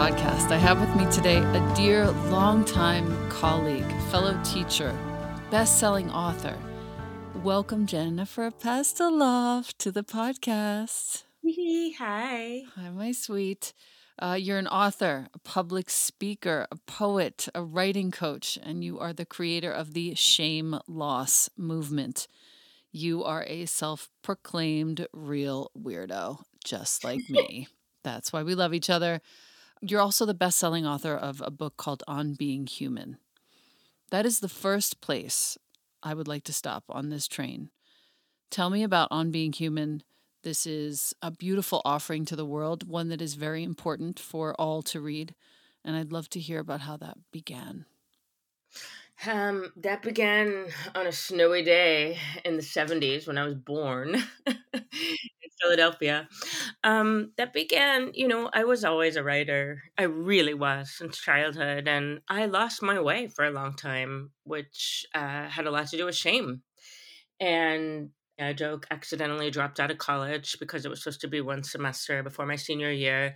Podcast. I have with me today a dear longtime colleague, fellow teacher, best-selling author. Welcome Jennifer Pastiloff to the podcast. Hi. Hi, my sweet. Uh, you're an author, a public speaker, a poet, a writing coach, and you are the creator of the shame loss movement. You are a self proclaimed real weirdo, just like me. That's why we love each other. You're also the best selling author of a book called On Being Human. That is the first place I would like to stop on this train. Tell me about On Being Human. This is a beautiful offering to the world, one that is very important for all to read. And I'd love to hear about how that began. Um, that began on a snowy day in the 70s when I was born in Philadelphia. Um, that began, you know, I was always a writer. I really was since childhood. And I lost my way for a long time, which uh, had a lot to do with shame. And I joke, accidentally dropped out of college because it was supposed to be one semester before my senior year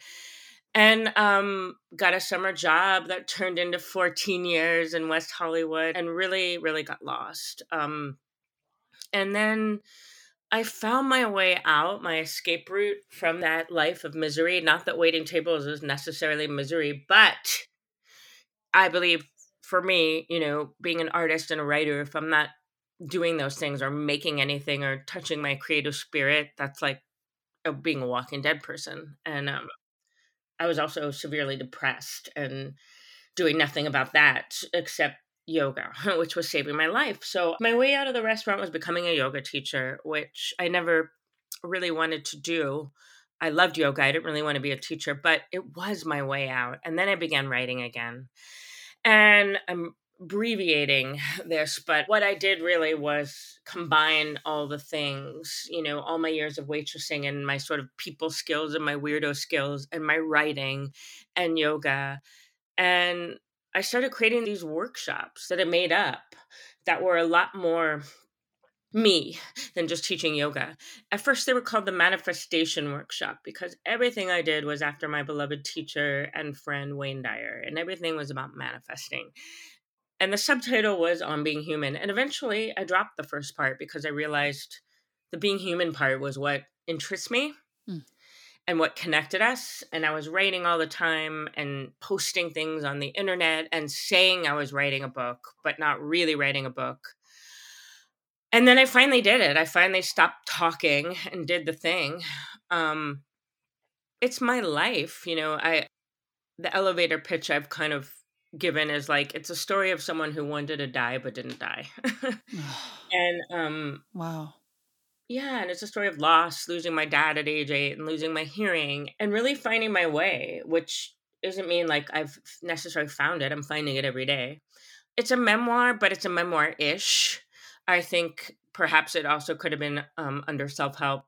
and um, got a summer job that turned into 14 years in West Hollywood and really, really got lost. Um, and then I found my way out, my escape route from that life of misery. Not that waiting tables is necessarily misery, but I believe for me, you know, being an artist and a writer, if I'm not doing those things or making anything or touching my creative spirit, that's like being a walking dead person. And um, I was also severely depressed and doing nothing about that except yoga, which was saving my life. So my way out of the restaurant was becoming a yoga teacher, which I never really wanted to do. I loved yoga. I didn't really want to be a teacher, but it was my way out. And then I began writing again. And I'm abbreviating this, but what I did really was combine all the things, you know, all my years of waitressing and my sort of people skills and my weirdo skills and my writing and yoga. And I started creating these workshops that I made up that were a lot more me than just teaching yoga. At first, they were called the Manifestation Workshop because everything I did was after my beloved teacher and friend Wayne Dyer, and everything was about manifesting and the subtitle was on being human and eventually i dropped the first part because i realized the being human part was what interests me mm. and what connected us and i was writing all the time and posting things on the internet and saying i was writing a book but not really writing a book. And then i finally did it. I finally stopped talking and did the thing. Um it's my life you know i the elevator pitch i've kind of given as like it's a story of someone who wanted to die but didn't die. and um wow. Yeah, and it's a story of loss, losing my dad at age 8 and losing my hearing and really finding my way, which doesn't mean like I've necessarily found it. I'm finding it every day. It's a memoir, but it's a memoir-ish. I think perhaps it also could have been um, under self-help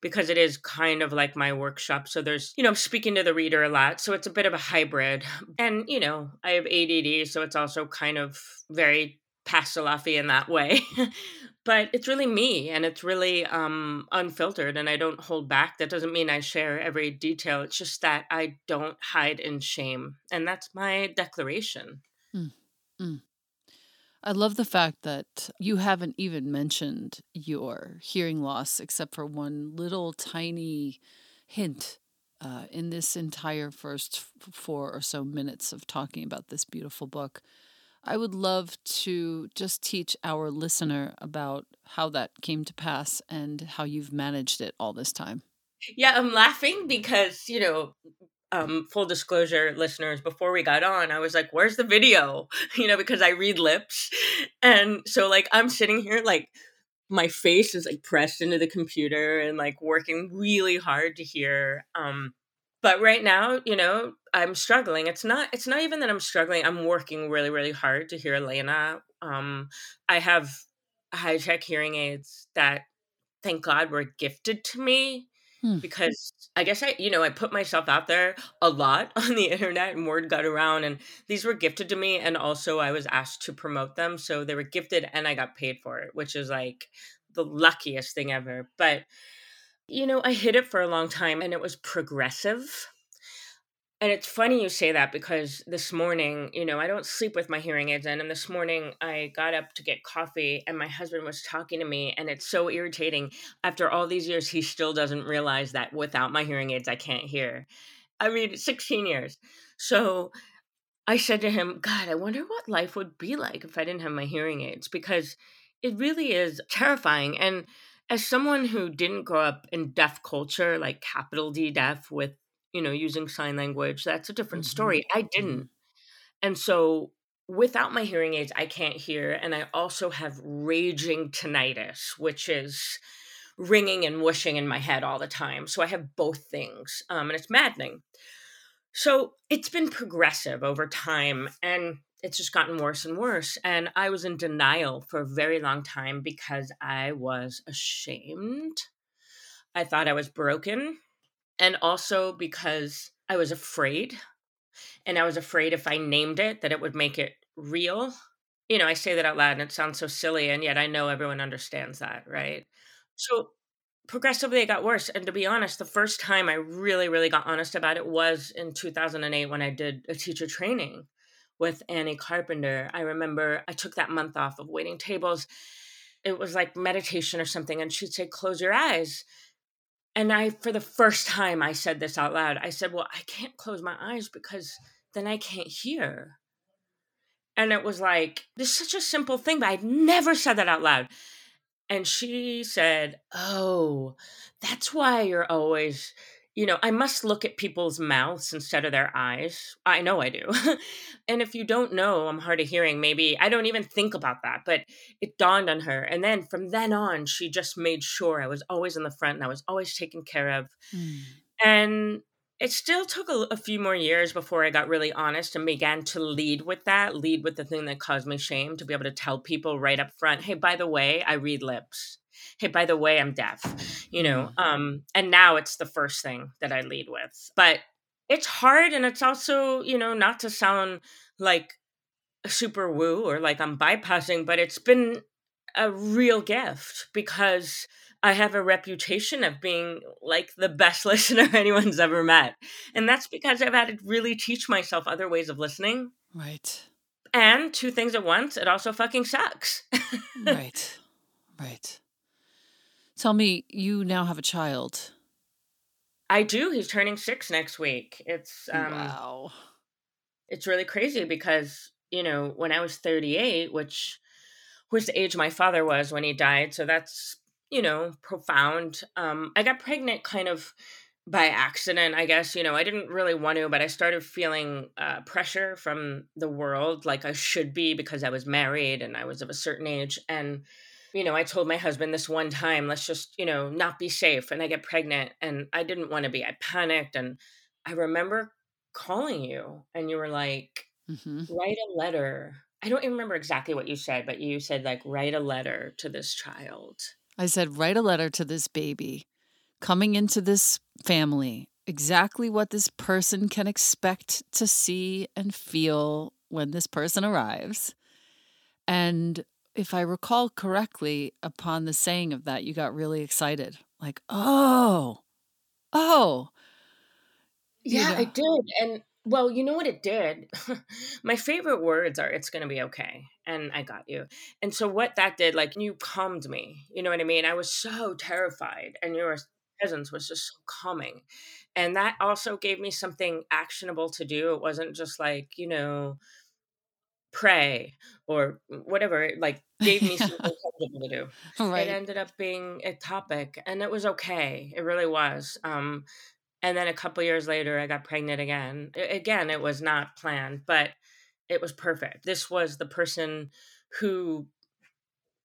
because it is kind of like my workshop. So there's, you know, I'm speaking to the reader a lot. So it's a bit of a hybrid. And, you know, I have ADD. So it's also kind of very Pastiloffy in that way. but it's really me and it's really um, unfiltered and I don't hold back. That doesn't mean I share every detail. It's just that I don't hide in shame. And that's my declaration. Mm. Mm. I love the fact that you haven't even mentioned your hearing loss except for one little tiny hint uh, in this entire first four or so minutes of talking about this beautiful book. I would love to just teach our listener about how that came to pass and how you've managed it all this time. Yeah, I'm laughing because, you know, um, full disclosure, listeners, before we got on, I was like, where's the video? You know, because I read lips. And so, like, I'm sitting here, like, my face is like pressed into the computer and like working really hard to hear. Um, but right now, you know, I'm struggling. It's not, it's not even that I'm struggling. I'm working really, really hard to hear Elena. Um, I have high tech hearing aids that, thank God, were gifted to me Hmm. because I guess I, you know, I put myself out there a lot on the internet and word got around and these were gifted to me and also I was asked to promote them. So they were gifted and I got paid for it, which is like the luckiest thing ever. But, you know, I hid it for a long time and it was progressive. And it's funny you say that because this morning, you know, I don't sleep with my hearing aids in. And this morning I got up to get coffee and my husband was talking to me. And it's so irritating. After all these years, he still doesn't realize that without my hearing aids, I can't hear. I mean, 16 years. So I said to him, God, I wonder what life would be like if I didn't have my hearing aids because it really is terrifying. And as someone who didn't grow up in deaf culture, like capital D deaf with you know, using sign language, that's a different Mm-hmm. story. I Mhm. didn't. And so without my hearing aids, I can't hear. And I also have raging tinnitus, which is ringing and whooshing in my head all the time. So I have both things. Um, and it's maddening. So it's been progressive over time and it's just gotten worse and worse. And I was in denial for a very long time because I was ashamed. I thought I was broken and also because I was afraid. And I was afraid if I named it that it would make it real. You know, I say that out loud and it sounds so silly, and yet I know everyone understands that, right? So progressively it got worse. And to be honest, the first time I really, really got honest about it was in 2008 when I did a teacher training with Annie Carpenter. I remember I took that month off of waiting tables. It was like meditation or something, and she'd say, Close your eyes and I, for the first time, I said this out loud. I said, Well, I can't close my eyes because then I can't hear. And it was like, this is such a simple thing, but I'd never said that out loud. And she said, Oh, that's why you're always, you know, I must look at people's mouths instead of their eyes. I know I do. and if you don't know, I'm hard of hearing, maybe I don't even think about that, but it dawned on her. And then from then on, she just made sure I was always in the front and I was always taken care of. Mm. And it still took a, a, few more years before I got really honest and began to lead with that, lead with the thing that caused me shame, to be able to tell people right up front, hey, by the way, I read lips. Hey, by the way, I'm deaf. You know, um, and now it's the first thing that I lead with. But it's hard and it's also, you know, not to sound like super woo or like I'm bypassing, but it's been a real gift because I have a reputation of being like the best listener anyone's ever met. And that's because I've had to really teach myself other ways of listening. Right. And two things at once, it also fucking sucks. right. Right. Tell me, you now have a child. I do. He's turning six next week. It's um wow. It's really crazy because, you know, when I was 38, which was the age my father was when he died, so that's you know, profound. Um, I got pregnant kind of by accident, I guess. You know, I didn't really want to, but I started feeling uh, pressure from the world, like I should be because I was married and I was of a certain age. And, you know, I told my husband this one time, let's just, you know, not be safe. And I get pregnant and I didn't want to be. I panicked. And I remember calling you and you were like, mm-hmm. write a letter. I don't even remember exactly what you said, but you said, like, write a letter to this child. I said, write a letter to this baby coming into this family, exactly what this person can expect to see and feel when this person arrives. And if I recall correctly, upon the saying of that, you got really excited. Like, oh, oh. Yeah, I did. And well, you know what it did? My favorite words are it's going to be okay and I got you. And so what that did like you calmed me. You know what I mean? I was so terrified and your presence was just so calming. And that also gave me something actionable to do. It wasn't just like, you know, pray or whatever. It like gave me something to do. Right. It ended up being a topic and it was okay. It really was. Um and then a couple years later i got pregnant again again it was not planned but it was perfect this was the person who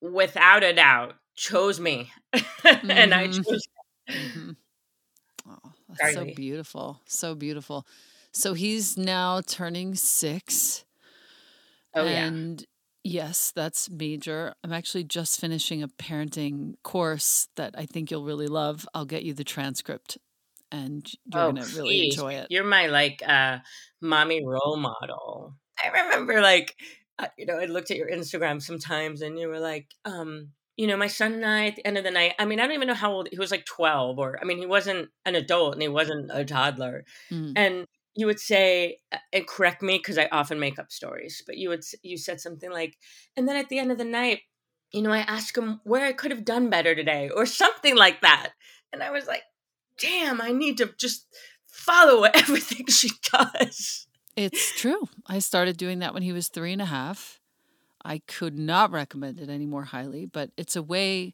without a doubt chose me mm-hmm. and i chose mm-hmm. oh that's Sorry. so beautiful so beautiful so he's now turning six oh and yeah Yes, that's major. I'm actually just finishing a parenting course that I think you'll really love. I'll get you the transcript and you're oh, gonna really enjoy it. You're my like uh mommy role model. I remember like you know, I looked at your Instagram sometimes and you were like, um, you know, my son and I at the end of the night, I mean, I don't even know how old he was like 12 or I mean, he wasn't an adult and he wasn't a toddler. Mm. And you would say and correct me because I often make up stories, but you would you said something like, and then at the end of the night, you know, I ask him where I could have done better today or something like that. And I was like, damn, I need to just follow everything she does. It's true. I started doing that when he was three and a half. I could not recommend it any more highly, but it's a way,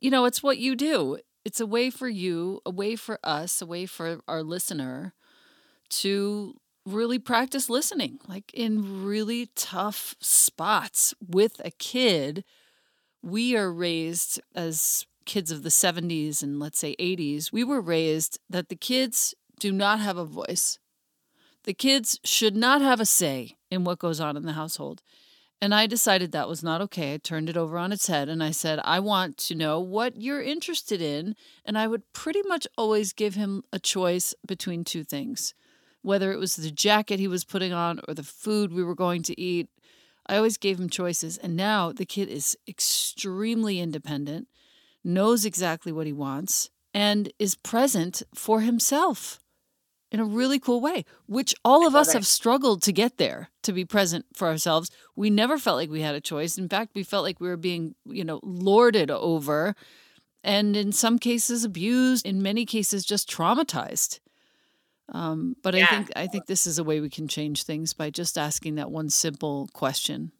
you know, it's what you do. It's a way for you, a way for us, a way for our listener to really practice listening, like in really tough spots with a kid. We are raised as kids of the 70s and let's say 80s, we were raised that the kids do not have a voice. The kids should not have a say in what goes on in the household. And I decided that was not okay. I turned it over on its head and I said, I want to know what you're interested in. And I would pretty much always give him a choice between two things whether it was the jacket he was putting on or the food we were going to eat. I always gave him choices. And now the kid is extremely independent, knows exactly what he wants, and is present for himself in a really cool way, which all of us have struggled to get there to be present for ourselves. We never felt like we had a choice. In fact, we felt like we were being, you know, lorded over and in some cases abused, in many cases just traumatized. Um, but yeah. I think I think this is a way we can change things by just asking that one simple question.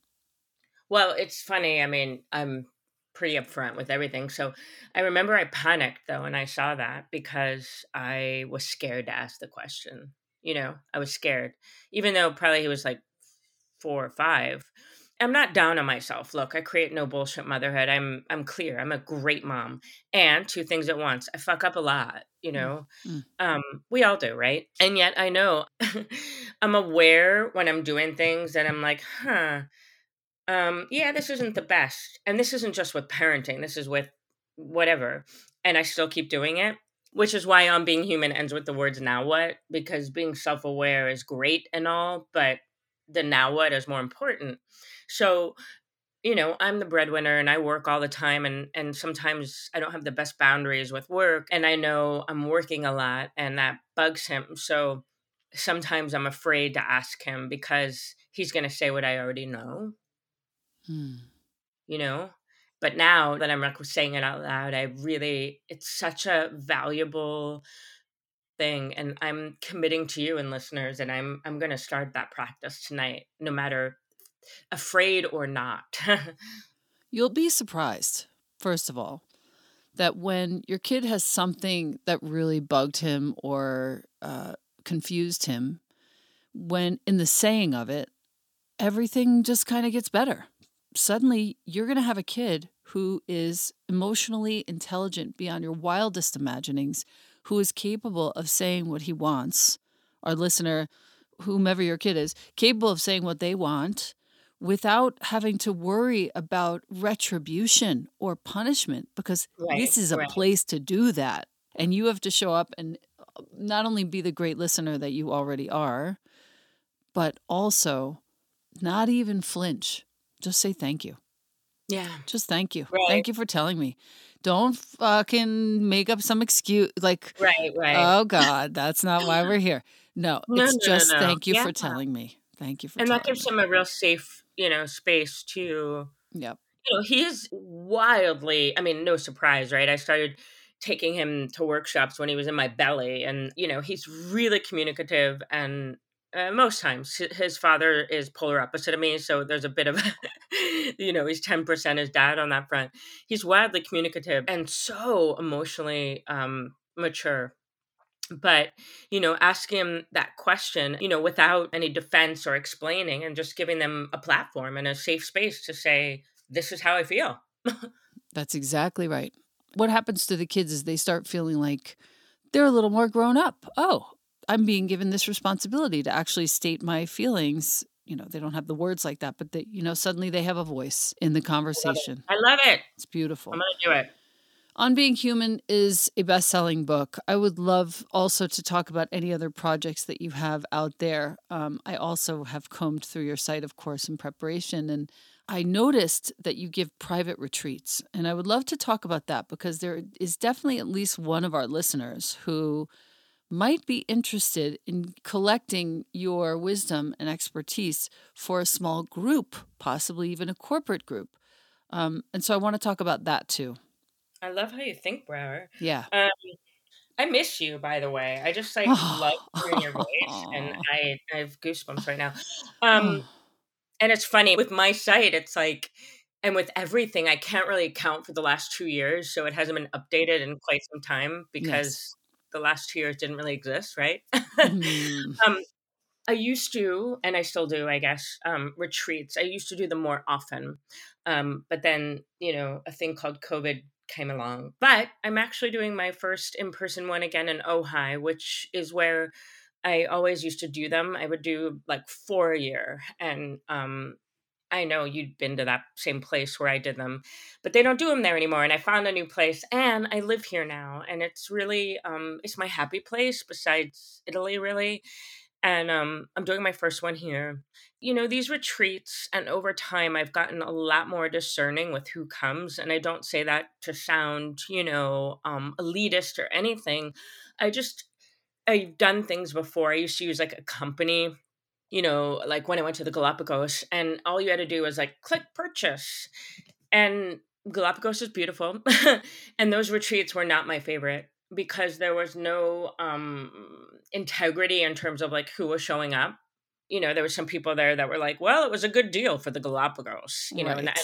Well, it's funny. I mean, I'm pretty upfront with everything. So I remember I panicked though when I saw that because I was scared to ask the question. You know, I was scared, even though probably he was like four or five. I'm not down on myself. Look, I create no bullshit motherhood. I'm I'm clear. I'm a great mom. And two things at once. I fuck up a lot, you mm, know. Mm. Um we all do, right? And yet I know I'm aware when I'm doing things that I'm like, "Huh. Um yeah, this isn't the best." And this isn't just with parenting. This is with whatever. And I still keep doing it which is why on being human ends with the words now what because being self-aware is great and all but the now what is more important so, you know, I'm the breadwinner and I work all the time and and sometimes I don't have the best boundaries with work and I know I'm working a lot and that bugs him. So, sometimes I'm afraid to ask him because he's going to say what I already know. Hmm. You know? But now that I'm saying it out loud, I really it's such a valuable thing and I'm committing to you and listeners and I'm I'm going to start that practice tonight no matter afraid or not. You'll be surprised, first of all, that when your kid has something that really bugged him or uh, confused him, when in the saying of it, everything just kind of gets better. Suddenly, you're going to have a kid who is emotionally intelligent beyond your wildest imaginings, who is capable of saying what he wants. Our listener, whomever your kid is, capable of saying what they want without having to worry about retribution or punishment because right, this is a right. place to do that. And you have to show up and uh, not only be the great listener that you already are, but also not even flinch. Just say thank you. Yeah. Just thank you. Right. Thank you for telling me. Don't fucking make up some excuse like Right, right. Oh god, that's not why we're here. No, no it's no, just no, thank you yeah. for telling me. Thank you for And that gives me. him a real safe you know, space to. Yep. You know, he's wildly. I mean, no surprise, right? I started taking him to workshops when he was in my belly, and you know, he's really communicative and. Uh, most times his father is polar opposite of me so there's a bit of you know he's 10% his dad on that front he's wildly communicative and so emotionally um, mature but you know asking him that question you know without any defense or explaining and just giving them a platform and a safe space to say this is how i feel. That's exactly right. What happens to the kids is they start feeling like they're a little more grown up. Oh i'm being given this responsibility to actually state my feelings. You know they don't have the words like that but they you know suddenly they have a voice in the conversation i love it, I love it. it's beautiful. I'm gonna do it on Being Human is a best selling book. I would love also to talk about any other projects that you have out there. Um, I also have combed through your site, of course, in preparation, and I noticed that you give private retreats. And I would love to talk about that because there is definitely at least one of our listeners who might be interested in collecting your wisdom and expertise for a small group, possibly even a corporate group. Um, and so I want to talk about that too. I love how you think, Brower. Yeah. Um, I miss you, by the way. I just like love hearing your voice, and I, I have goosebumps right now. Um, and it's funny with my site. It's like, and with everything, I can't really account for the last two years, so it hasn't been updated in quite some time because yes. the last two years didn't really exist, right? Mm. um, I used to, and I still do, I guess, um, retreats. I used to do them more often. Um, but then, you know, a thing called COVID came along. But I'm actually doing my first in person one again in Ojai, which is where I always used to do them. I would do like four a year. And um, I know you'd been to that same place where I did them, but they don't do them there anymore. And I found a new place and I live here now. And it's really, um, it's my happy place besides Italy, really and um, I'm doing my first one here. You know, these retreats, and over time, I've gotten a lot more discerning with who comes. And I don't say that to sound, you know, um, elitist or anything. I just, I've done things before. I used to use like a company, you know, like when I went to the Galapagos, and all you had to do was like click purchase. And Galapagos is beautiful. and those retreats were not my favorite because there was no um integrity in terms of like who was showing up. You know there were some people there that were like well it was a good deal for the galapagos you right. know and, and,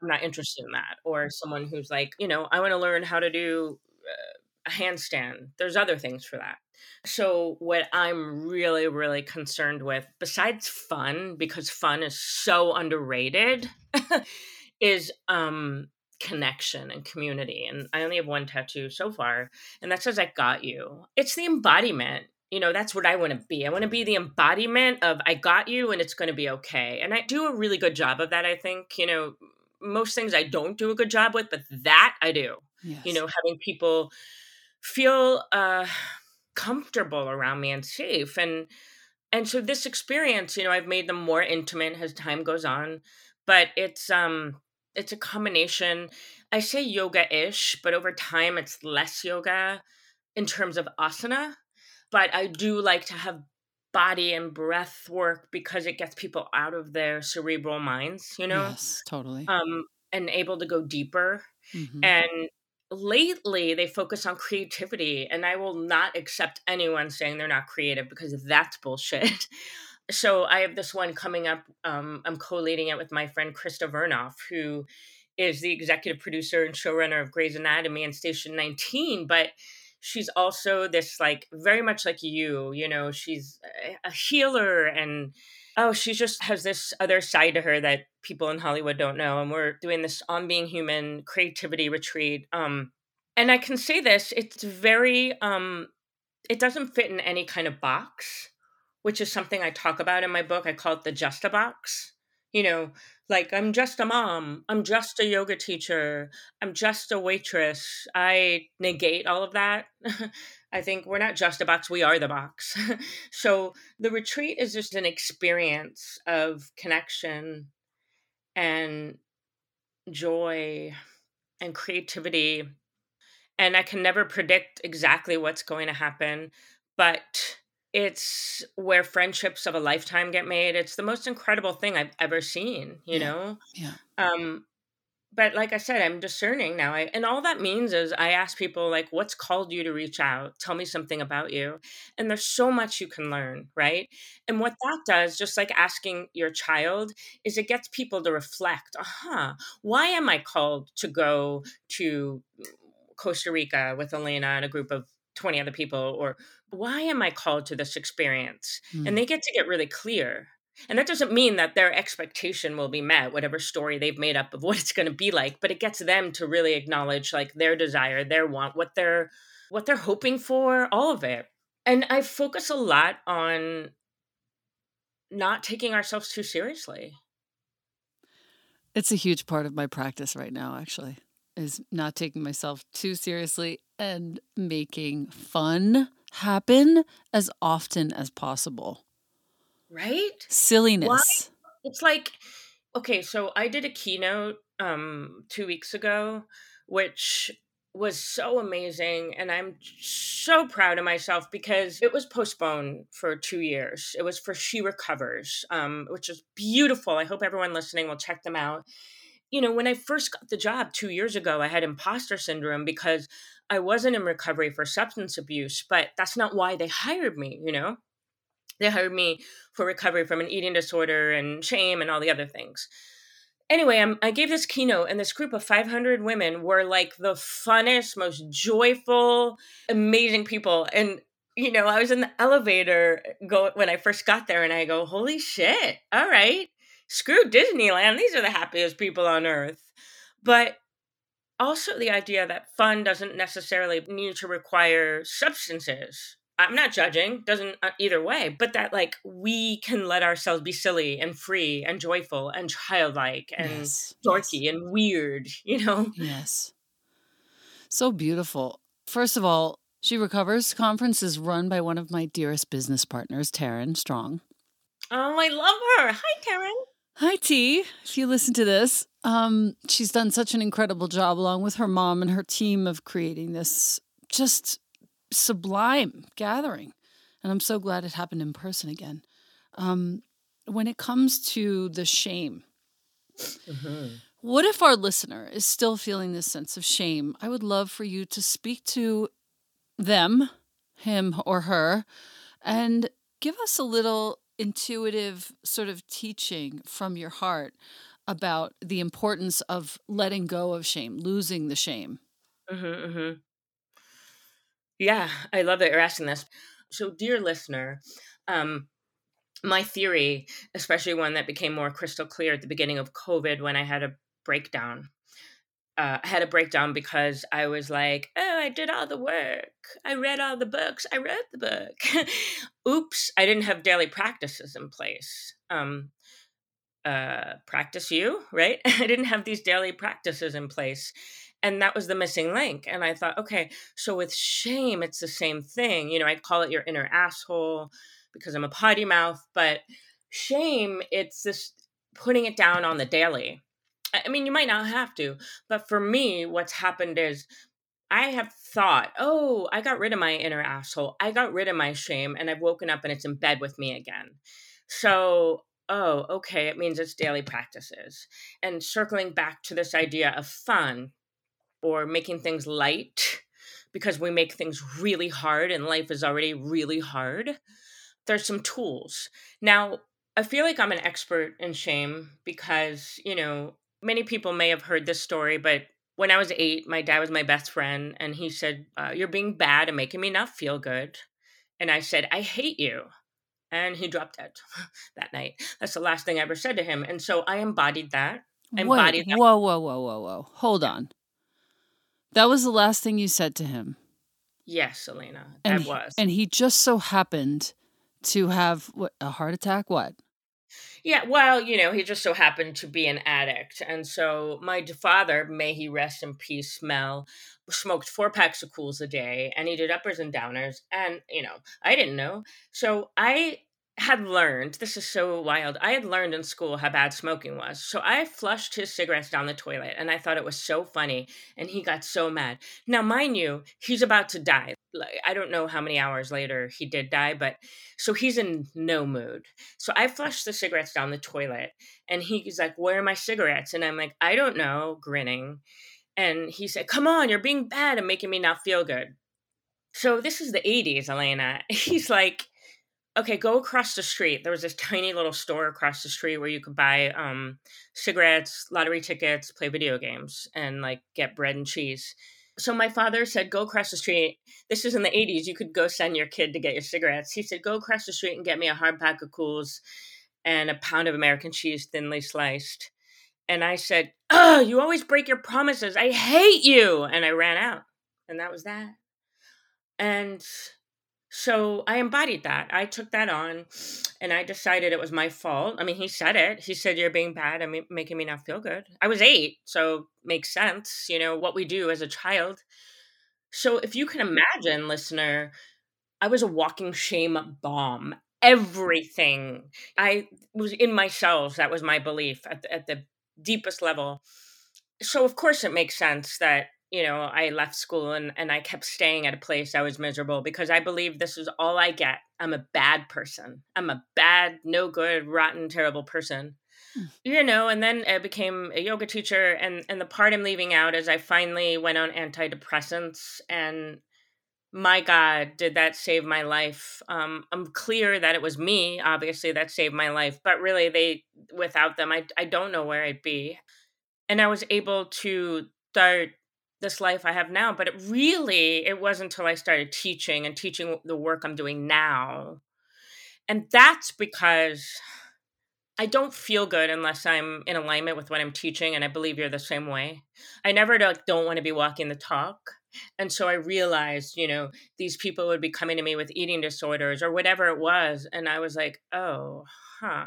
i'm not interested in that. Or someone who's like you know i want to learn how to do uh, a handstand. There's other things for that. So what i'm really really concerned with besides fun because fun is so underrated is um connection and community. And I only have one tattoo so far, and that says I got you. It's the embodiment. You know, that's what I want to be. I want to be the embodiment of I got you and it's going to be okay. And I do a really good job of that, I think. You know, most things I don't do a good job with, but that I do. Yes. You know, having people feel uh comfortable around me and safe and and so this experience, you know, I've made them more intimate as time goes on, but it's um it's a combination. I say yoga-ish, but over time it's less yoga in terms of asana. But I do like to have body and breath work because it gets people out of their cerebral minds, you know? Yes, totally. Um, and able to go deeper. Mm-hmm. And lately they focus on creativity and i will not accept anyone saying they're not creative because that's bullshit so I have this one coming up. Um, I'm co-leading it with my friend Krista Vernoff, who is the executive producer and showrunner of Grey's Anatomy and Station 19. But she's also this like very much like you. You know, she's a healer and oh, she just has this other side to her that people in Hollywood don't know. And we're doing this on being human creativity retreat. Um, and I can say this: it's very um, it doesn't fit in any kind of box which is something I talk about in my book. I call it the just a box. You know, like I'm just a mom, I'm just a yoga teacher, I'm just a waitress. I negate all of that. I think we're not just a box, we are the box. so the retreat is just an experience of connection and joy and creativity. And I can never predict exactly what's going to happen, but it's where friendships of a lifetime get made. It's the most incredible thing I've ever seen, you yeah. know? Yeah. Um, but like I said, I'm discerning now. I, and all that means is I ask people, like, what's called you to reach out? Tell me something about you. And there's so much you can learn, right? And what that does, just like asking your child, is it gets people to reflect, uh huh, why am I called to go to Costa Rica with Elena and a group of 20 other people or why am i called to this experience? Mm. and they get to get really clear. And that doesn't mean that their expectation will be met whatever story they've made up of what it's going to be like but it gets them to really acknowledge like their desire their want what they're what they're hoping for all of it. And i focus a lot on not taking ourselves too seriously. It's a huge part of my practice right now actually is not taking myself too seriously and making fun happen as often as possible. Right? Silliness. Why? It's like okay, so I did a keynote um 2 weeks ago which was so amazing and i'm so proud of myself because it was postponed for two years it was for she recovers um, which is beautiful i hope everyone listening will check them out you know when i first got the job two years ago i had imposter syndrome because i wasn't in recovery for substance abuse but that's not why they hired me you know they hired me for recovery from an eating disorder and shame and all the other things anyway, I'm, i gave this keynote, and this group of 500 women were like the funnest, most joyful, amazing people. And you know, I was in the elevator go when I first got there, and I go, "Holy shit! All right, screw Disneyland. These are the happiest people on earth." But also the idea that fun doesn't necessarily need to require substances I'm not judging, doesn't uh, either way, but that like we can let ourselves be silly and free and joyful and childlike and yes, dorky yes. and weird, you know? Yes. So beautiful. First of all, She Recovers conference is run by one of my dearest business partners, Taryn Strong. Oh, I love her. Hi, Taryn. Hi, T. If you listen to this, um, she's done such an incredible job along with her mom and her team of creating this just sublime gathering. And I'm so glad it happened in person again. Um, when it comes to the shame, mm-hmm. what if our listener is still feeling this sense of shame? I would love for you to speak to them, him or her, and give us a little intuitive sort of teaching from your heart about the importance of letting go of shame, losing the shame. Mm-hmm, mm-hmm. Yeah, I love that you're asking this. So, dear listener, um, my theory, especially one that became more crystal clear at the beginning of COVID when I had a breakdown. Uh, I had a breakdown because I was like, oh, I did all the work. I read all the books. I wrote the book. Oops, I didn't have daily practices in place. Um, uh, practice you, right? I didn't have these daily practices in place and that was the missing link and i thought okay so with shame it's the same thing you know i call it your inner asshole because i'm a potty mouth but shame it's this putting it down on the daily i mean you might not have to but for me what's happened is I have thought, oh, I got rid of my inner asshole. I got rid of my shame and I've woken up and it's in bed with me again. So, oh, okay, it means it's daily practices. And circling back to this idea of fun, or making things light because we make things really hard and life is already really hard. There's some tools. Now, I feel like I'm an expert in shame because, you know, many people may have heard this story, but when I was eight, my dad was my best friend, and he said, uh, You're being bad and making me not feel good. And I said, I hate you. And he dropped dead that night. That's the last thing I ever said to him. And so I embodied that. I embodied Wait, that. Whoa, whoa, whoa, whoa, whoa. Hold on. That was the last thing you said to him. Yes, Elena, that and, was. And he just so happened to have what a heart attack. What? Yeah, well, you know, he just so happened to be an addict, and so my father, may he rest in peace, Mel, smoked four packs of Kools a day, and he did uppers and downers, and you know, I didn't know, so I had learned this is so wild i had learned in school how bad smoking was. So i flushed his cigarettes down the toilet and i thought it was so funny and he got so mad. Now mind you he's about to die like, i don't know how many hours later he did die but so he's in no mood. So i flushed the cigarettes down the toilet and he's like where are my cigarettes? And i'm like i don't know grinning. And he said come on you're being bad and making me not feel good. So this is the 80s elena. He's like okay, go across the street. There was this tiny little store across the street where you could buy um, cigarettes, lottery tickets, play video games, and like get bread and cheese. So my father said, go across the street. This is in the 80s. You could go send your kid to get your cigarettes. He said, go across the street and get me a hard pack of Kools and a pound of American cheese thinly sliced. And I said, oh, you always break your promises. I hate you. And I ran out. And that was that. And so I embodied that. I took that on and I decided it was my fault. I mean, he said it. He said, You're being bad and making me not feel good. I was eight, so makes sense, you know, what we do as a child. So if you can imagine, listener, I was a walking shame bomb. Everything. I was in myself. That was my belief at the, at the deepest level. So, of course, it makes sense that you know, I left school and, and I kept staying at a place I was miserable because I believe this is all I get. I'm a bad person. I'm a bad, no good, rotten, terrible person. Mm. You know, and then I became a yoga teacher. And, and the part I'm leaving out is I finally went on antidepressants and my God, did that save my life? Um, I'm clear that it was me, obviously, that saved my life, but really, they without them, I I don't know where I'd be. And I was able to start this life I have now, but it really it wasn't until I started teaching and teaching the work I'm doing now, and that's because I don't feel good unless I'm in alignment with what I'm teaching, and I believe you're the same way. I never don't want to be walking the talk. And so I realized, you know, these people would be coming to me with eating disorders or whatever it was. And I was like, oh, huh.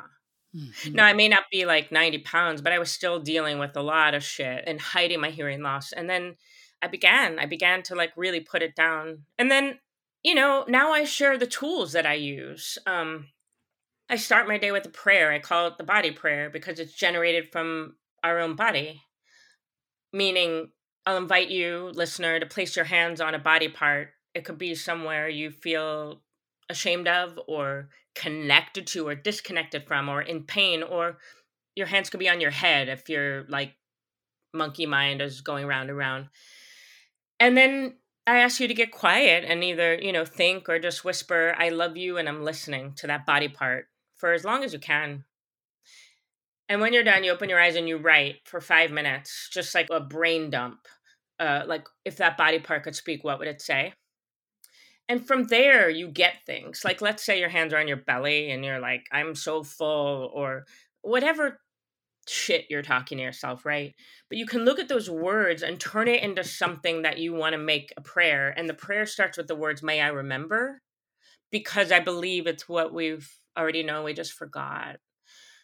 Mm-hmm. Now, I may not be like 90 pounds, but I was still dealing with a lot of shit and hiding my hearing loss. And then I began, I began to like really put it down. And then, you know, now I share the tools that I use. Um, I start my day with a prayer. I call it the body prayer because it's generated from our own body, meaning I'll invite you, listener, to place your hands on a body part. It could be somewhere you feel ashamed of, or connected to, or disconnected from, or in pain, or your hands could be on your head if you're like monkey mind is going round and round. And then I ask you to get quiet and either, you know, think or just whisper, I love you and I'm listening to that body part for as long as you can. And when you're done, you open your eyes and you write for five minutes, just like a brain dump uh, like if that body part could speak, what would it say? And from there, you get things like, let's say your hands are on your belly and you're like, I'm so full, or whatever shit you're talking to yourself, right? But you can look at those words and turn it into something that you want to make a prayer. And the prayer starts with the words, May I remember? Because I believe it's what we've already known, we just forgot.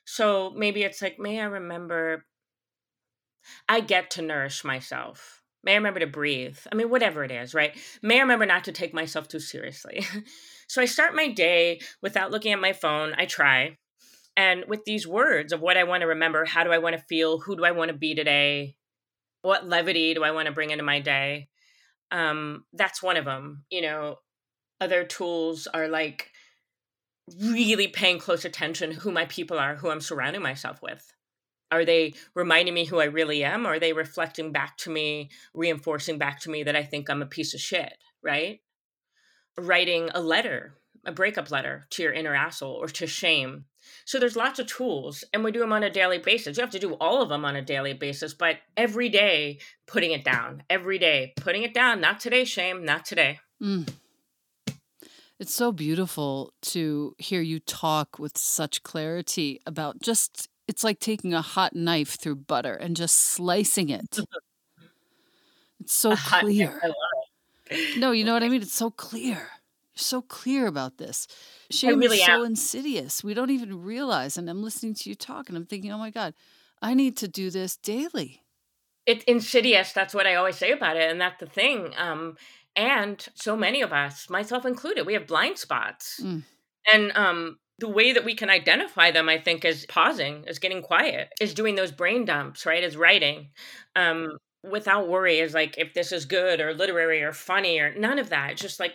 So maybe it's like, May I remember I get to nourish myself. May I remember to breathe? I mean, whatever it is, right? May I remember not to take myself too seriously? so I start my day without looking at my phone. I try. And with these words of what I want to remember, how do I want to feel? Who do I want to be today? What levity do I want to bring into my day? Um, that's one of them. You know, other tools are like really paying close attention who my people are, who I'm surrounding myself with. Are they reminding me who I really am? Or are they reflecting back to me, reinforcing back to me that I think I'm a piece of shit, right? Writing a letter, a breakup letter to your inner asshole or to shame. So there's lots of tools and we do them on a daily basis. You have to do all of them on a daily basis, but every day putting it down, every day putting it down. Not today, shame, not today. Mm. It's so beautiful to hear you talk with such clarity about just it's like taking a hot knife through butter and just slicing it. It's so clear. No, you know what I mean? It's so clear. You're so clear about this. Shame really is so am. insidious. We don't even realize. And I'm listening to you talk and I'm thinking, oh my God, I need to do this daily. It's insidious. That's what I always say about it. And that's the thing. Um, and so many of us, myself included, we have blind spots. Mm. And um, the way that we can identify them, I think, is pausing, is getting quiet, is doing those brain dumps, right? Is writing. Um, without worry is like if this is good or literary or funny or none of that. It's just like,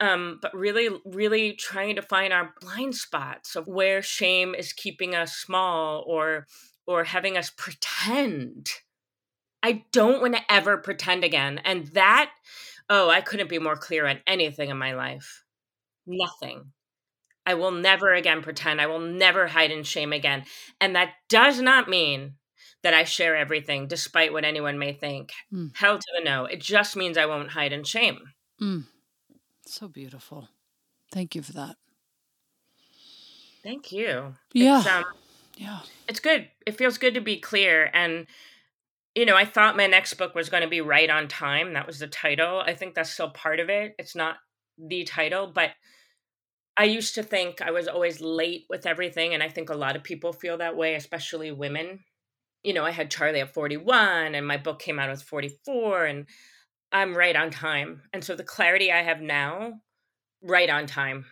um, but really, really trying to find our blind spots of where shame is keeping us small or or having us pretend. I don't want to ever pretend again. And that, oh, I couldn't be more clear on anything in my life. Nothing. I will never again pretend. I will never hide in shame again. And that does not mean that I share everything, despite what anyone may think. Mm. Hell to the no. It just means I won't hide in shame. Mm. So beautiful. Thank you for that. Thank you. Yeah. It's, um, yeah. It's good. It feels good to be clear. And, you know, I thought my next book was going to be Right on Time. That was the title. I think that's still part of it. It's not the title, but I used to think I was always late with everything. And I think a lot of people feel that way, especially women. You know, I had Charlie at 41 and my book came out at 44 and I'm right on time. And so the clarity I have now, right on time,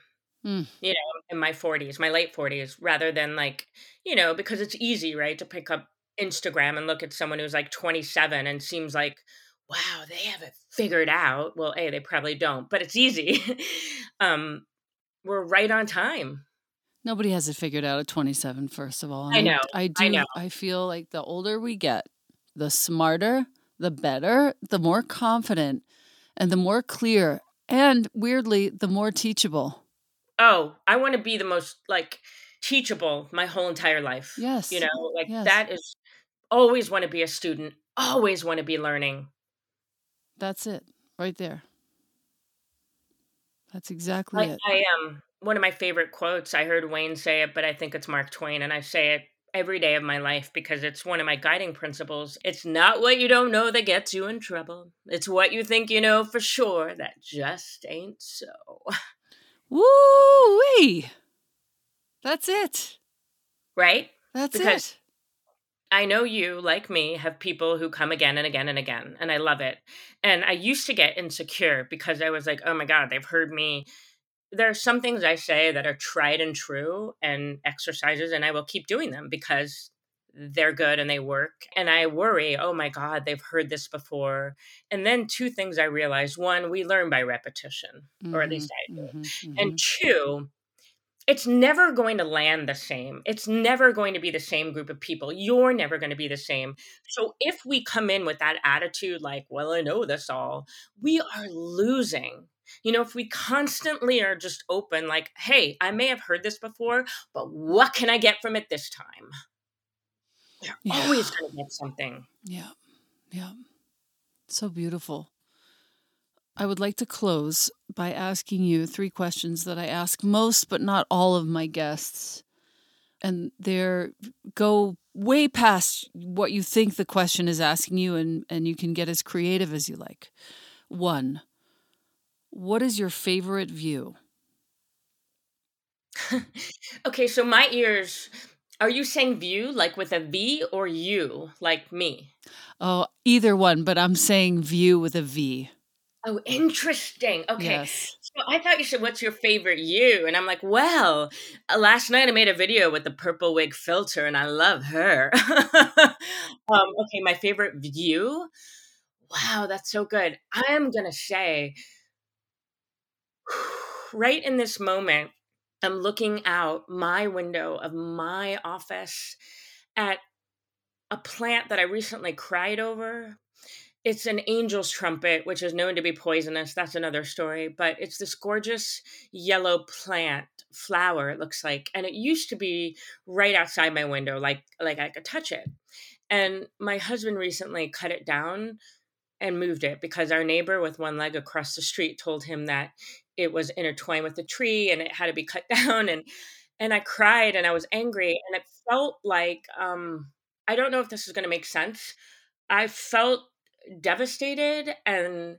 mm. you know, in my 40s, my late 40s, rather than like, you know, because it's easy, right, to pick up Instagram and look at someone who's like 27 and seems like wow, they have it figured out. Well, A, they probably don't, but it's easy. um, we're right on time. Nobody has it figured out at 27, first of all. I know. I, do. I know. I feel like the older we get, the smarter, the better, the more confident, and the more clear, and weirdly, the more teachable. Oh, I want to be the most like teachable my whole entire life. Yes. You know, like Yes. that is always want to be a student, always want to be learning. That's it, right there. That's exactly I, it. I um one of my favorite quotes. I heard Wayne say it, but I think it's Mark Twain, and I say it every day of my life because it's one of my guiding principles. It's not what you don't know that gets you in trouble. It's what you think you know for sure that just ain't so. Woo wee! That's it. Right? That's Because- it. I know you, like me, have people who come again and again and again, and I love it. And I used to get insecure because I was like, oh my God, they've heard me. There are some things I say that are tried and true and exercises, and I will keep doing them because they're good and they work. And I worry, oh my God, they've heard this before. And then two things I realized one, we learn by repetition, or at least I do. Mhm, And mhm. two, it's never going to land the same. It's never going to be the same group of people. You're never going to be the same. So if we come in with that attitude, like, well, I know this all, we are losing. You know, if we constantly are just open, like, hey, I may have heard this before, but what can I get from it this time? We're Yeah. always going to get something. Yeah. Yeah. So beautiful. I would like to close by asking you three questions that I ask most, but not all of my guests. And they're go way past what you think the question is asking you, and, and you can get as creative as you like. One, what is your favorite view? Okay, so my ears, are you saying view like with a V or you, like me? Oh, either one, but I'm saying view with a V. Oh, interesting. Okay. Yes. So I thought you said, What's your favorite you? And I'm like, Well, uh, last night I made a video with the purple wig filter and I love her. um, okay, my favorite view. Wow, that's so good. I'm going to say, right in this moment, I'm looking out my window of my office at a plant that I recently cried over. It's an angel's trumpet, which is known to be poisonous. That's another story. But it's this gorgeous yellow plant flower, it looks like. And it used to be right outside my window, like like I could touch it. And my husband recently cut it down and moved it because our neighbor with one leg across the street told him that it was intertwined with the tree and it had to be cut down and and I cried and I was angry and it felt like um I don't know if this is going to make sense. I felt devastated and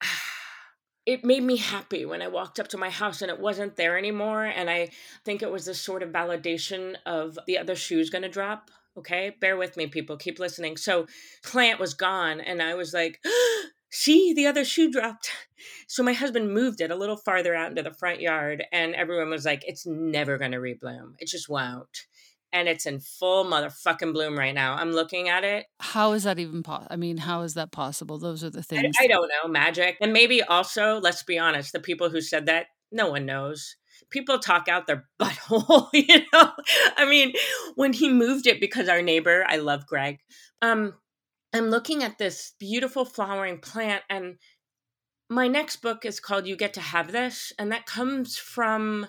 it made me happy when I walked up to my house and it wasn't there anymore. And I think it was this sort of validation of the other shoe's to drop. Okay, bear with me, people. Keep listening. So, plant was gone, and I was like, see, the other shoe dropped. So, my husband moved it a little farther out into the front yard, and everyone was like, it's never to rebloom. It just won't. And it's in full motherfucking bloom right now. I'm looking at it How is that even possible? I mean, how is that possible? Those are the I, things. I don't know, magic. And maybe also, let's be honest, the people who said that, no one knows. People talk out their butthole, you know? I mean, when he moved it because our neighbor, I love Greg, um, I'm looking at this beautiful flowering plant and my next book is called You Get to Have This, and that comes from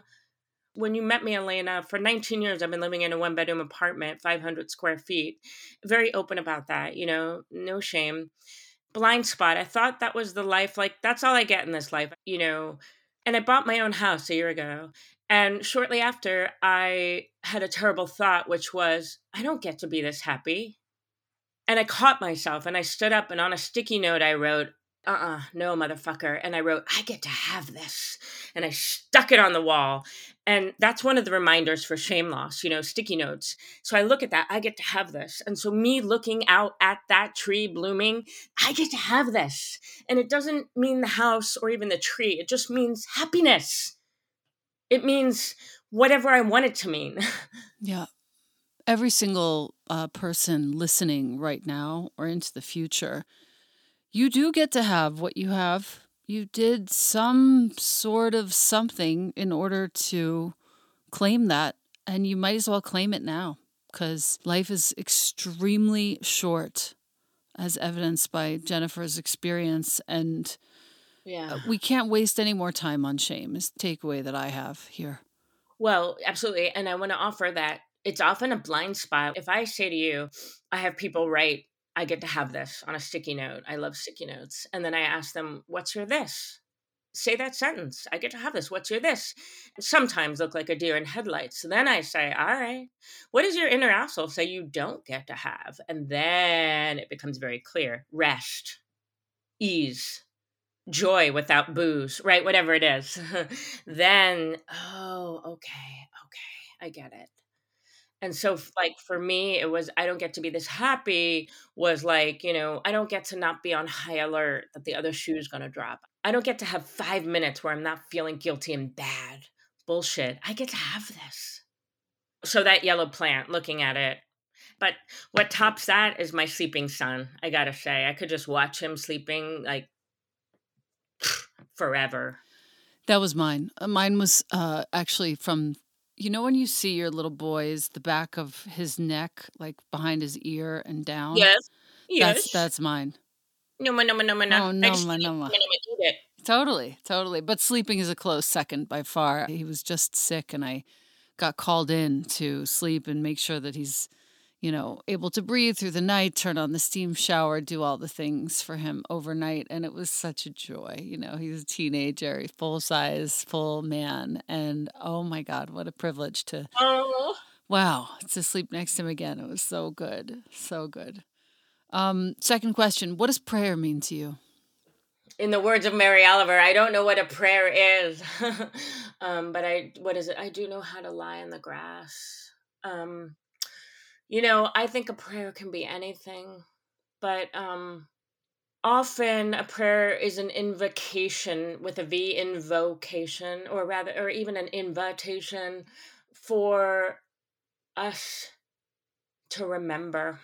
when you met me, Elena. For 19 years, I've been living in a one bedroom apartment, 500 square feet. Very open about that, you know, no shame. Blind spot. I thought that was the life, like, that's all I get in this life, you know. And I bought my own house a year ago. And shortly after, I had a terrible thought, which was, I don't get to be this happy. And I caught myself and I stood up and on a sticky note, I wrote, uh uh no, motherfucker. And I wrote, I get to have this. And I stuck it on the wall. And that's one of the reminders for shame loss, you know, sticky notes. So I look at that, I get to have this. And so, me looking out at that tree blooming, I get to have this. And it doesn't mean the house or even the tree, it just means happiness. It means whatever I want it to mean. Yeah. Every single uh, person listening right now or into the future, you do get to have what you have. You did some sort of something in order to claim that, and you might as well claim it now because life is extremely short, as evidenced by Jennifer's experience. And Yeah. we can't waste any more time on shame, is the takeaway that I have here. Well, absolutely. And I want to offer that it's often a blind spot. If I say to you, I have people write, I get to have this on a sticky note. I love sticky notes. And then I ask them, What's your this? Say that sentence. I get to have this. What's your this? Sometimes look like a deer in headlights. So then I say, All right, what does your inner asshole say you don't get to have? And then it becomes very clear rest, ease, joy without booze, right? Whatever it is. then, oh, okay, okay, I get it. And so, like, for me, it was, I don't get to be this happy, was like, you know, I don't get to not be on high alert that the other shoe is going to drop. I don't get to have five minutes where I'm not feeling guilty and bad. Bullshit. I get to have this. So, that yellow plant, looking at it, but what tops that is my sleeping son. I gotta say, I could just watch him sleeping like forever. That was mine. Uh, Mine was uh, actually from, you know, when you see your little boys, the back of his neck, like behind his ear and down. Yes. Yes. that's mine. no, no, no, no, no. Oh, no, just ma, eat, no, ma. I'm gonna eat it. Totally, totally. But sleeping is a close second by far. He was just sick, and I got called in to sleep and make sure that he's, you know, able to breathe through the night, turn on the steam shower, do all the things for him overnight. And it was such a joy. You know, he's a teenager, full size, full man. And oh my God, what a privilege to, Oh, wow, to sleep next to him again. It was so good. So good. Um, second question What does prayer mean to you? in the words of Mary Oliver, I don't know what a prayer is, um, but I what is it? I do know how to lie in the grass. Um, you know, I think a prayer can be anything, but um, often a prayer is an invocation with a V, invocation, or rather, or even an invitation for us to remember.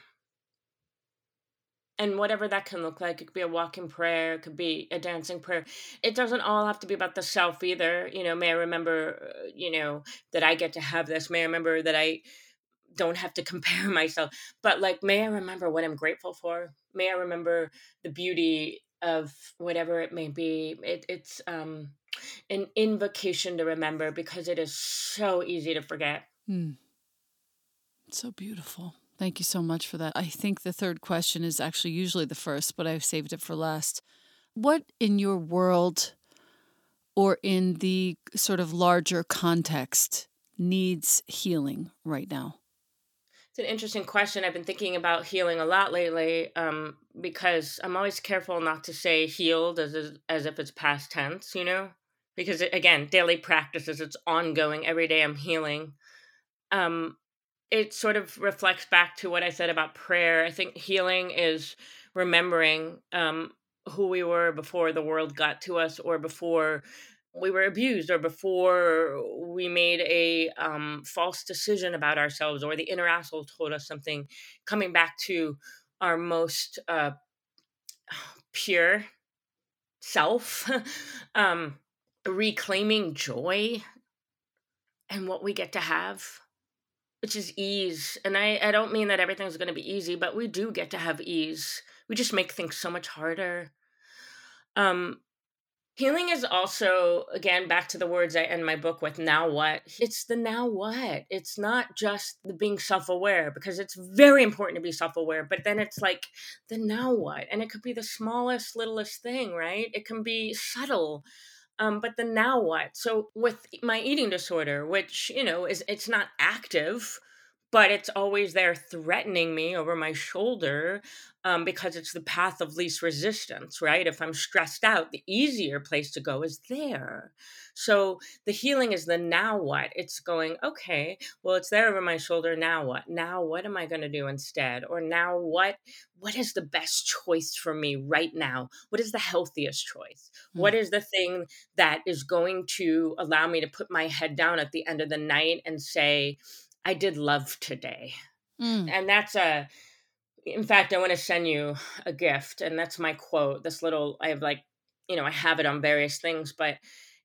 And whatever that can look like, it could be a walking prayer, it could be a dancing prayer. It doesn't all have to be about the self either. You know, may I remember, uh, you know, that I get to have this. May I remember that I don't have to compare myself. But like, may I remember what I'm grateful for? May I remember the beauty of whatever it may be? It, it's um, an invocation to remember because it is so easy to forget. Hmm. So beautiful. Thank you so much for that. I think the third question is actually usually the first, but I've saved it for last. What in your world or in the sort of larger context needs healing right now? It's an interesting question. I've been thinking about healing a lot lately um, because I'm always careful not to say healed as as if it's past tense, you know, because it, again, daily practices, it's ongoing. Every day I'm healing. Um, it sort of reflects back to what I said about prayer. I think healing is remembering um, who we were before the world got to us, or before we were abused, or before we made a um, false decision about ourselves, or the inner asshole told us something. Coming back to our most uh, pure self, um, reclaiming joy and what we get to have which is ease. And I, I don't mean that everything's going to be easy, but we do get to have ease. We just make things so much harder. Um, healing is also, again, back to the words I end my book with now what? It's the now what. It's not just the being self aware, because it's very important to be self aware, but then it's like the now what? And it could be the smallest, littlest thing, right? It can be subtle um, but the now what so with my eating disorder which you know is it's not active but it's always there threatening me over my shoulder um, because it's the path of least resistance right? If i'm stressed out the easier place to go is there. So the healing is the now what. It's going okay well it's there over my shoulder now what? Now what am i going to do instead? Or now what what is the best choice for me right now? What is the healthiest choice? Hmm. what is the thing that is going to allow me to put my head down at the end of the night and say i did love today Mm. and that's a In fact, I want to send you a gift, and that's my quote. This little, I have like, you know, I have it on various things, but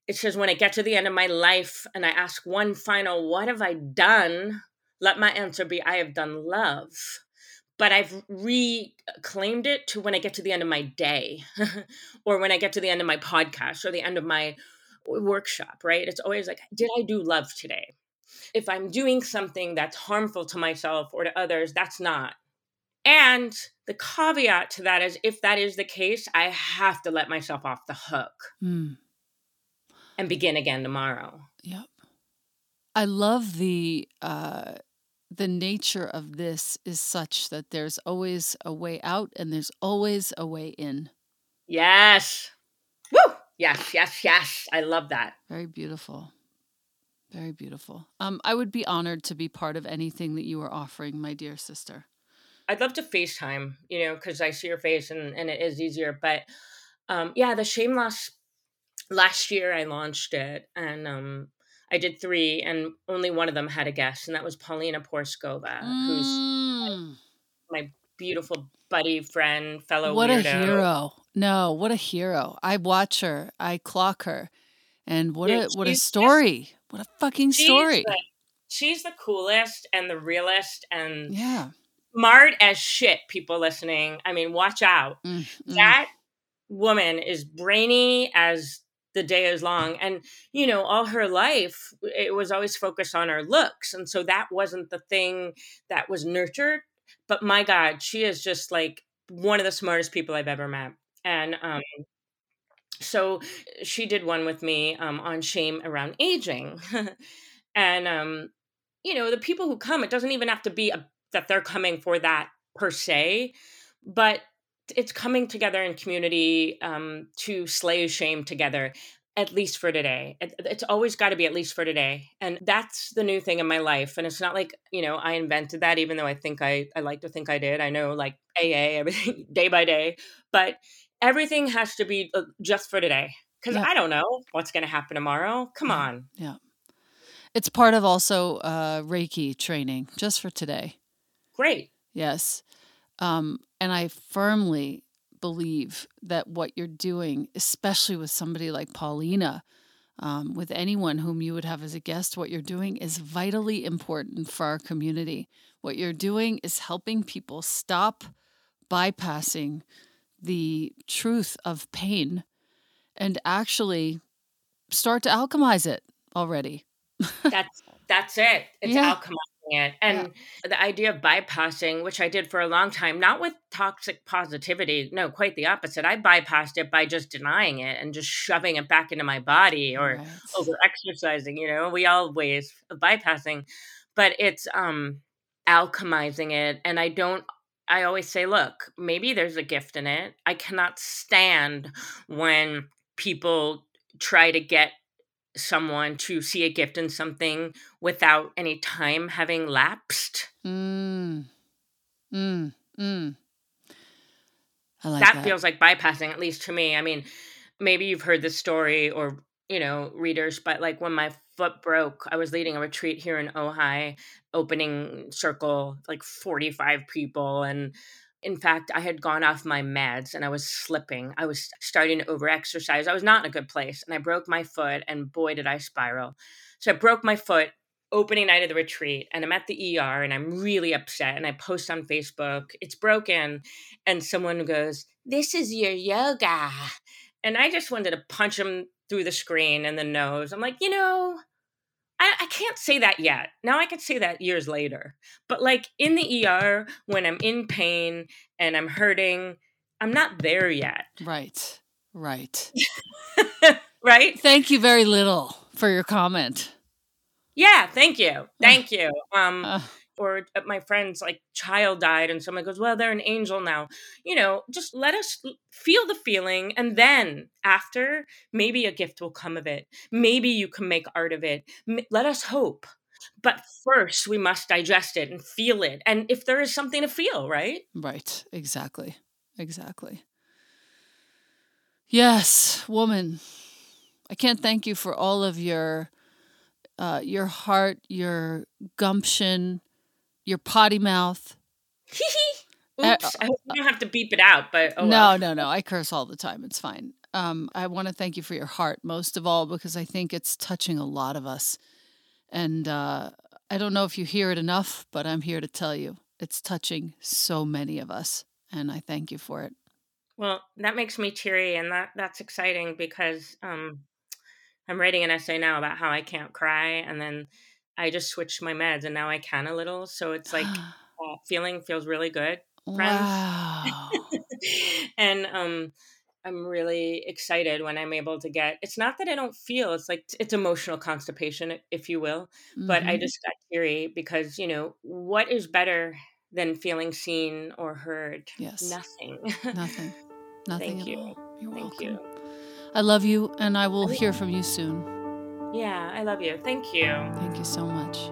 it says, When I get to the end of my life and I ask one final, What have I done? Let my answer be, I have done love. But I've reclaimed it to when I get to the end of my day or when I get to the end of my podcast or the end of my workshop, right? It's always like, Did I do love today? If I'm doing something that's harmful to myself or to others, that's not. And the caveat to that is if that is the case, I have to let myself off the hook. Mm and begin again tomorrow. Yep. I love the uh the nature of this is such that there's always a way out and there's always a way in. Yes. Woo! Yes, yes, yes. I love that. Very beautiful. Very beautiful. Um, I would be honored to be part of anything that you are offering, my dear sister. I'd love to FaceTime, you know, because I see your face and, and it is easier. But um, yeah, the shame loss last year I launched it and um I did three and only one of them had a guest and that was Paulina Porizkova, mm. who's my beautiful buddy, friend, fellow What weirdo. a hero. No, what a hero. I watch her, I clock her. And what a what a story. What a fucking story. The, she's the coolest and the realest and yeah. smart as shit, people listening. I mean, watch out. Mm, mm. That woman is brainy as the day is long and you know all her life it was always focused on her looks and so that wasn't the thing that was nurtured but my god she is just like one of the smartest people i've ever met and um so she did one with me um, on shame around aging. And um you know the people who come it doesn't even have to be a, that they're coming for that per se but it's coming together in community um, to slay shame together at least for today. It's always got to be at least for today and that's the new thing in my life and it's not like you know i invented that even though i think i i like to think i did. I know like aa everything day by day but everything has to be uh, just for today because yeah. i don't know what's going to happen tomorrow come yeah. on yeah it's part of also uh, reiki training just for today great yes um, and I firmly believe that what you're doing, especially with somebody like Paulina, um, with anyone whom you would have as a guest, what you're doing is vitally important for our community. What you're doing is helping people stop bypassing the truth of pain and actually start to alchemize it already. that's that's it. It's yeah. alchemizing it. And yeah. the idea of bypassing, which I did for a long time, not with toxic positivity, no, quite the opposite. I bypassed it by just denying it and just shoving it back into my body or right. over exercising, you know, we all ways of bypassing. But it's um alchemizing it. And I don't I always say, look, maybe there's a gift in it. I cannot stand when people try to get someone to see a gift in something without any time having lapsed. Mm. Mm. Mm. I like that, that feels like bypassing, at least to me. I mean, maybe you've heard this story or, you know, readers, but like when my foot broke, I was leading a retreat here in Ojai, opening circle, like 45 people. And in fact, I had gone off my meds and I was slipping. I was starting to overexercise. I was not in a good place and I broke my foot and boy did I spiral. So I broke my foot opening night of the retreat and I'm at the ER and I'm really upset and I post on Facebook, it's broken and someone goes, "This is your yoga." And I just wanted to punch him through the screen and the nose. I'm like, "You know, I, I can't say that yet. Now I could say that years later. But like in the ER, when I'm in pain and I'm hurting, I'm not there yet. Right. Right. right? Thank you very little for your comment. Yeah, thank you. Thank you. Um uh or my friend's like child died and someone goes well they're an angel now. You know just let us feel the feeling and then after maybe a gift will come of it. Maybe you can make art of it. Let us hope. But first we must digest it and feel it and if there is something to feel right? Right. Exactly. Exactly. Yes woman. I can't thank you for all of your uh, your heart, your gumption, your potty mouth. Uh, Oops. I hope you don't have to beep it out, but oh no, well. no, no. I curse all the time. It's fine. Um, I want to thank you for your heart most of all because I think it's touching a lot of us. And uh, I don't know if you hear it enough, but I'm here to tell you it's touching so many of us. And I thank you for it. Well, that makes me teary, and that that's exciting because um, I'm writing an essay now about how I can't cry, and then I just switched my meds, and now I can a little. So it's like uh, feeling feels really good, friends. wow. and um, I'm really excited when I'm able to get. It's not that I don't feel. It's like it's emotional constipation, if you will. But I Mhm. just got teary because you know what is better than feeling seen or heard? Yes. Nothing. Nothing. Nothing Thank at you. all. You're Thank welcome. you. I love you, and I will hear from you soon. Yeah, I love you. Thank you. Thank you so much.